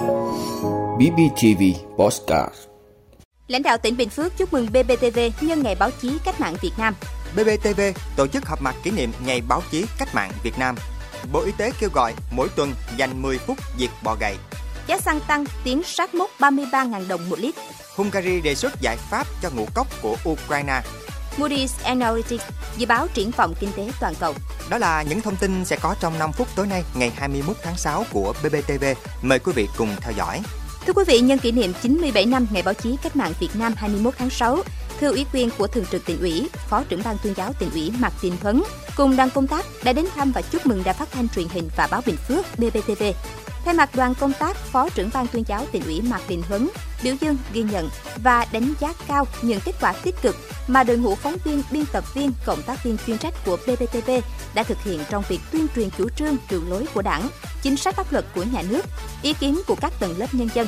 BBTV Postcard Lãnh đạo tỉnh Bình Phước chúc mừng BBTV nhân ngày báo chí cách mạng Việt Nam. BBTV tổ chức họp mặt kỷ niệm Ngày báo chí cách mạng Việt Nam. Bộ Y tế kêu gọi mỗi tuần dành 10 phút diệt bọ gậy. Giá xăng tăng tiến sát mốc 33.000 đồng một lít. Hungary đề xuất giải pháp cho ngũ cốc của Ukraine. Moody's Analytics dự báo triển vọng kinh tế toàn cầu. Đó là những thông tin sẽ có trong 5 phút tối nay ngày 21 tháng 6 của BBTV. Mời quý vị cùng theo dõi. Thưa quý vị, nhân kỷ niệm 97 năm Ngày báo chí cách mạng Việt Nam 21 tháng 6, thưa ủy quyền của Thường trực tỉnh ủy, Phó trưởng ban tuyên giáo tỉnh ủy Mạc Tiến Thuấn cùng đoàn công tác đã đến thăm và chúc mừng Đài Phát thanh Truyền hình và Báo Bình Phước BBTV. Thay mặt đoàn công tác, Phó trưởng ban tuyên giáo tỉnh ủy Mạc Đình Huấn biểu dương ghi nhận và đánh giá cao những kết quả tích cực mà đội ngũ phóng viên, biên tập viên, cộng tác viên chuyên trách của BBTV đã thực hiện trong việc tuyên truyền chủ trương, đường lối của Đảng, chính sách pháp luật của nhà nước, ý kiến của các tầng lớp nhân dân,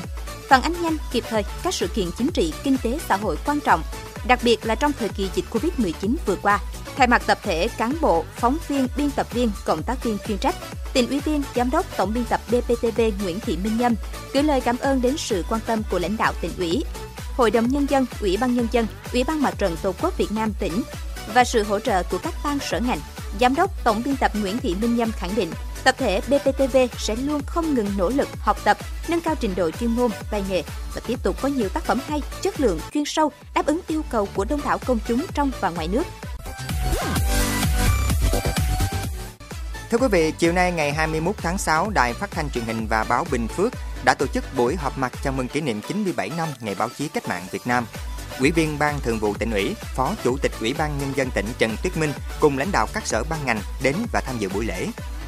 phản ánh nhanh kịp thời các sự kiện chính trị, kinh tế, xã hội quan trọng, đặc biệt là trong thời kỳ dịch Covid-19 vừa qua. Thay mặt tập thể cán bộ, phóng viên, biên tập viên, cộng tác viên chuyên trách, tỉnh ủy viên, giám đốc tổng biên tập BPTV Nguyễn Thị Minh Nhâm gửi lời cảm ơn đến sự quan tâm của lãnh đạo tỉnh ủy, Hội đồng nhân dân, Ủy ban nhân dân, Ủy ban Mặt trận Tổ quốc Việt Nam tỉnh và sự hỗ trợ của các ban sở ngành. Giám đốc tổng biên tập Nguyễn Thị Minh Nhâm khẳng định Tập thể BPTV sẽ luôn không ngừng nỗ lực học tập, nâng cao trình độ chuyên môn, tay nghề và tiếp tục có nhiều tác phẩm hay, chất lượng, chuyên sâu, đáp ứng yêu cầu của đông đảo công chúng trong và ngoài nước. Thưa quý vị, chiều nay ngày 21 tháng 6, Đài Phát thanh Truyền hình và Báo Bình Phước đã tổ chức buổi họp mặt chào mừng kỷ niệm 97 năm Ngày báo chí cách mạng Việt Nam. Ủy viên Ban Thường vụ tỉnh ủy, Phó Chủ tịch Ủy ban Nhân dân tỉnh Trần Tuyết Minh cùng lãnh đạo các sở ban ngành đến và tham dự buổi lễ.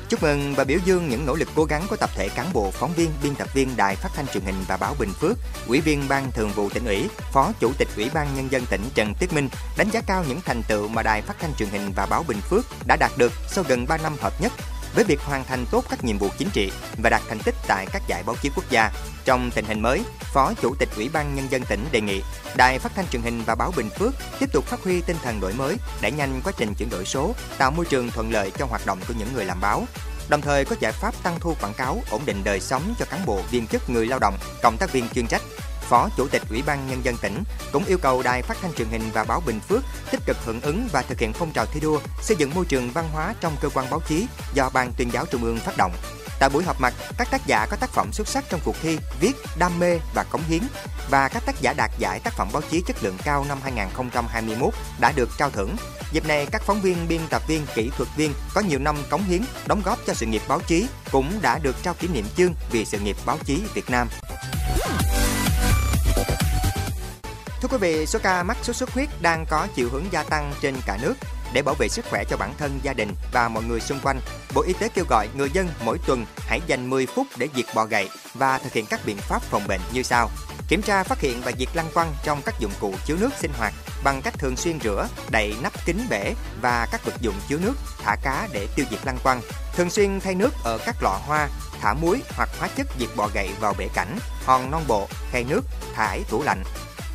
Chúc mừng và biểu dương những nỗ lực cố gắng của tập thể cán bộ, phóng viên, biên tập viên Đài Phát thanh Truyền hình và Báo Bình Phước, Ủy viên Ban Thường vụ tỉnh ủy, Phó Chủ tịch Ủy ban Nhân dân tỉnh Trần Tiết Minh đánh giá cao những thành tựu mà Đài Phát thanh Truyền hình và Báo Bình Phước đã đạt được sau gần 3 năm hợp nhất với việc hoàn thành tốt các nhiệm vụ chính trị và đạt thành tích tại các giải báo chí quốc gia. Trong tình hình mới, Phó Chủ tịch Ủy ban Nhân dân tỉnh đề nghị Đài Phát thanh Truyền hình và Báo Bình Phước tiếp tục phát huy tinh thần đổi mới, đẩy nhanh quá trình chuyển đổi số, tạo môi trường thuận lợi cho hoạt động của những người làm báo, đồng thời có giải pháp tăng thu quảng cáo, ổn định đời sống cho cán bộ, viên chức, người lao động, cộng tác viên chuyên trách. Phó Chủ tịch Ủy ban Nhân dân tỉnh cũng yêu cầu Đài Phát thanh Truyền hình và Báo Bình Phước tích cực hưởng ứng và thực hiện phong trào thi đua xây dựng môi trường văn hóa trong cơ quan báo chí do Ban tuyên giáo Trung ương phát động. Tại buổi họp mặt, các tác giả có tác phẩm xuất sắc trong cuộc thi viết, đam mê và cống hiến và các tác giả đạt giải tác phẩm báo chí chất lượng cao năm 2021 đã được trao thưởng. Dịp này, các phóng viên, biên tập viên, kỹ thuật viên có nhiều năm cống hiến, đóng góp cho sự nghiệp báo chí cũng đã được trao kỷ niệm chương vì sự nghiệp báo chí Việt Nam. Thưa quý vị, số ca mắc sốt xuất huyết đang có chiều hướng gia tăng trên cả nước. Để bảo vệ sức khỏe cho bản thân, gia đình và mọi người xung quanh, Bộ Y tế kêu gọi người dân mỗi tuần hãy dành 10 phút để diệt bọ gậy và thực hiện các biện pháp phòng bệnh như sau. Kiểm tra phát hiện và diệt lăng quăng trong các dụng cụ chứa nước sinh hoạt bằng cách thường xuyên rửa, đậy nắp kính bể và các vật dụng chứa nước, thả cá để tiêu diệt lăng quăng. Thường xuyên thay nước ở các lọ hoa, thả muối hoặc hóa chất diệt bọ gậy vào bể cảnh, hòn non bộ, khay nước, thải tủ lạnh,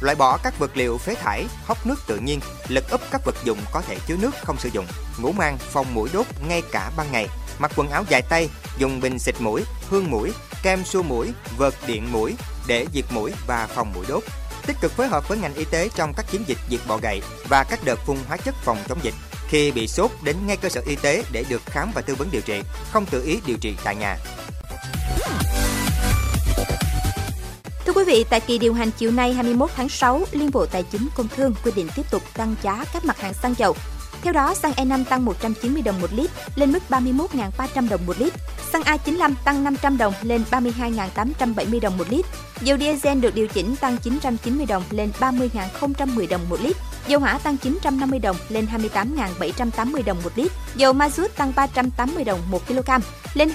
loại bỏ các vật liệu phế thải, hốc nước tự nhiên, lật úp các vật dụng có thể chứa nước không sử dụng, ngủ mang, phòng mũi đốt ngay cả ban ngày, mặc quần áo dài tay, dùng bình xịt mũi, hương mũi, kem xua mũi, vợt điện mũi để diệt mũi và phòng mũi đốt. Tích cực phối hợp với ngành y tế trong các chiến dịch diệt bọ gậy và các đợt phun hóa chất phòng chống dịch. Khi bị sốt đến ngay cơ sở y tế để được khám và tư vấn điều trị, không tự ý điều trị tại nhà. Thưa quý vị, tại kỳ điều hành chiều nay 21 tháng 6, Liên Bộ Tài chính Công Thương quyết định tiếp tục tăng giá các mặt hàng xăng dầu. Theo đó, xăng E5 tăng 190 đồng một lít lên mức 31.300 đồng một lít, xăng A95 tăng 500 đồng lên 32.870 đồng một lít, dầu diesel được điều chỉnh tăng 990 đồng lên 30.010 đồng một lít, dầu hỏa tăng 950 đồng lên 28.780 đồng một lít, dầu ma rút tăng 380 đồng một kg lên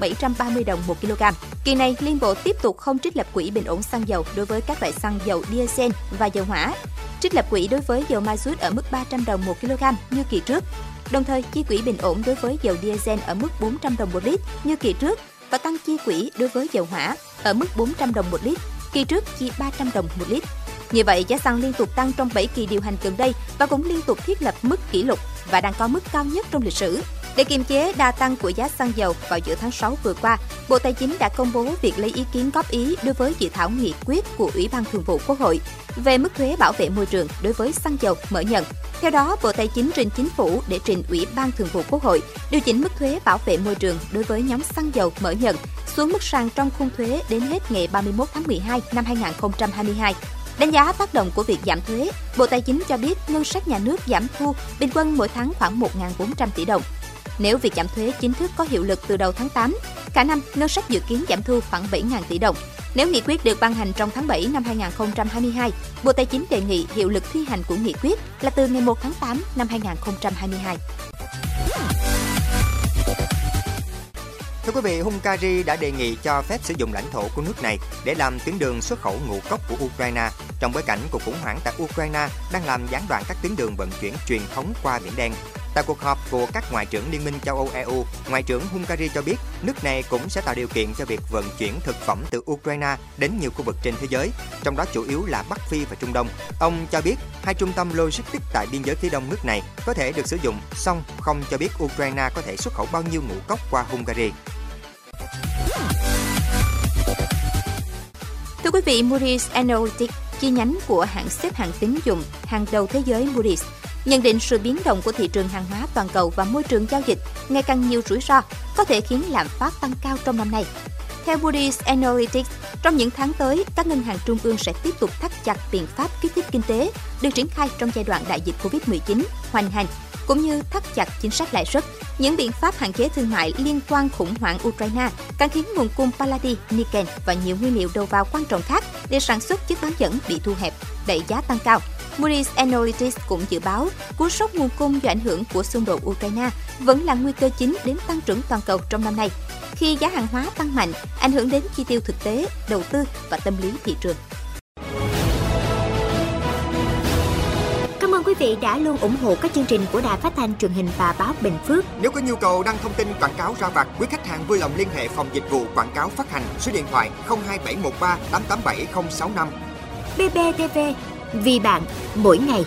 20.730 đồng một kg. Kỳ này, Liên Bộ tiếp tục không trích lập quỹ bình ổn xăng dầu đối với các loại xăng dầu diesel và dầu hỏa. Trích lập quỹ đối với dầu ma rút ở mức 300 đồng một kg như kỳ trước. Đồng thời, chi quỹ bình ổn đối với dầu diesel ở mức 400 đồng một lít như kỳ trước và tăng chi quỹ đối với dầu hỏa ở mức 400 đồng một lít, kỳ trước chi 300 đồng một lít. Như vậy, giá xăng liên tục tăng trong 7 kỳ điều hành gần đây và cũng liên tục thiết lập mức kỷ lục và đang có mức cao nhất trong lịch sử. Để kiềm chế đa tăng của giá xăng dầu vào giữa tháng 6 vừa qua, Bộ Tài chính đã công bố việc lấy ý kiến góp ý đối với dự thảo nghị quyết của Ủy ban Thường vụ Quốc hội về mức thuế bảo vệ môi trường đối với xăng dầu mở nhận. Theo đó, Bộ Tài chính trình Chính phủ để trình Ủy ban Thường vụ Quốc hội điều chỉnh mức thuế bảo vệ môi trường đối với nhóm xăng dầu mở nhận xuống mức sàn trong khung thuế đến hết ngày 31 tháng 12 năm 2022. Đánh giá tác động của việc giảm thuế, Bộ Tài chính cho biết ngân sách nhà nước giảm thu bình quân mỗi tháng khoảng 1.400 tỷ đồng. Nếu việc giảm thuế chính thức có hiệu lực từ đầu tháng 8, cả năm ngân sách dự kiến giảm thu khoảng 7.000 tỷ đồng. Nếu nghị quyết được ban hành trong tháng 7 năm 2022, Bộ Tài chính đề nghị hiệu lực thi hành của nghị quyết là từ ngày 1 tháng 8 năm 2022. Thưa quý vị, Hungary đã đề nghị cho phép sử dụng lãnh thổ của nước này để làm tuyến đường xuất khẩu ngũ cốc của Ukraine trong bối cảnh cuộc khủng hoảng tại Ukraine đang làm gián đoạn các tuyến đường vận chuyển truyền thống qua Biển Đen. Tại cuộc họp của các ngoại trưởng Liên minh châu Âu EU, Ngoại trưởng Hungary cho biết nước này cũng sẽ tạo điều kiện cho việc vận chuyển thực phẩm từ Ukraine đến nhiều khu vực trên thế giới, trong đó chủ yếu là Bắc Phi và Trung Đông. Ông cho biết hai trung tâm logistics tại biên giới phía đông nước này có thể được sử dụng, song không cho biết Ukraine có thể xuất khẩu bao nhiêu ngũ cốc qua Hungary. Thưa quý vị, Moody's Analytics, chi nhánh của hãng xếp hạng tín dụng hàng đầu thế giới Moody's, nhận định sự biến động của thị trường hàng hóa toàn cầu và môi trường giao dịch ngày càng nhiều rủi ro có thể khiến lạm phát tăng cao trong năm nay. Theo Moody's Analytics, trong những tháng tới, các ngân hàng trung ương sẽ tiếp tục thắt chặt biện pháp kích thích kinh tế được triển khai trong giai đoạn đại dịch Covid-19 hoành hành cũng như thắt chặt chính sách lãi suất. Những biện pháp hạn chế thương mại liên quan khủng hoảng Ukraine càng khiến nguồn cung palladium, nickel và nhiều nguyên liệu đầu vào quan trọng khác để sản xuất chiếc bán dẫn bị thu hẹp, đẩy giá tăng cao. Moody's Analytics cũng dự báo cú sốc nguồn cung do ảnh hưởng của xung đột Ukraine vẫn là nguy cơ chính đến tăng trưởng toàn cầu trong năm nay, khi giá hàng hóa tăng mạnh, ảnh hưởng đến chi tiêu thực tế, đầu tư và tâm lý thị trường. Cảm ơn quý vị đã luôn ủng hộ các chương trình của Đài Phát thanh truyền hình và báo Bình Phước. Nếu có nhu cầu đăng thông tin quảng cáo ra vặt, quý khách hàng vui lòng liên hệ phòng dịch vụ quảng cáo phát hành số điện thoại 02713 887065. BBTV, vì bạn, mỗi ngày.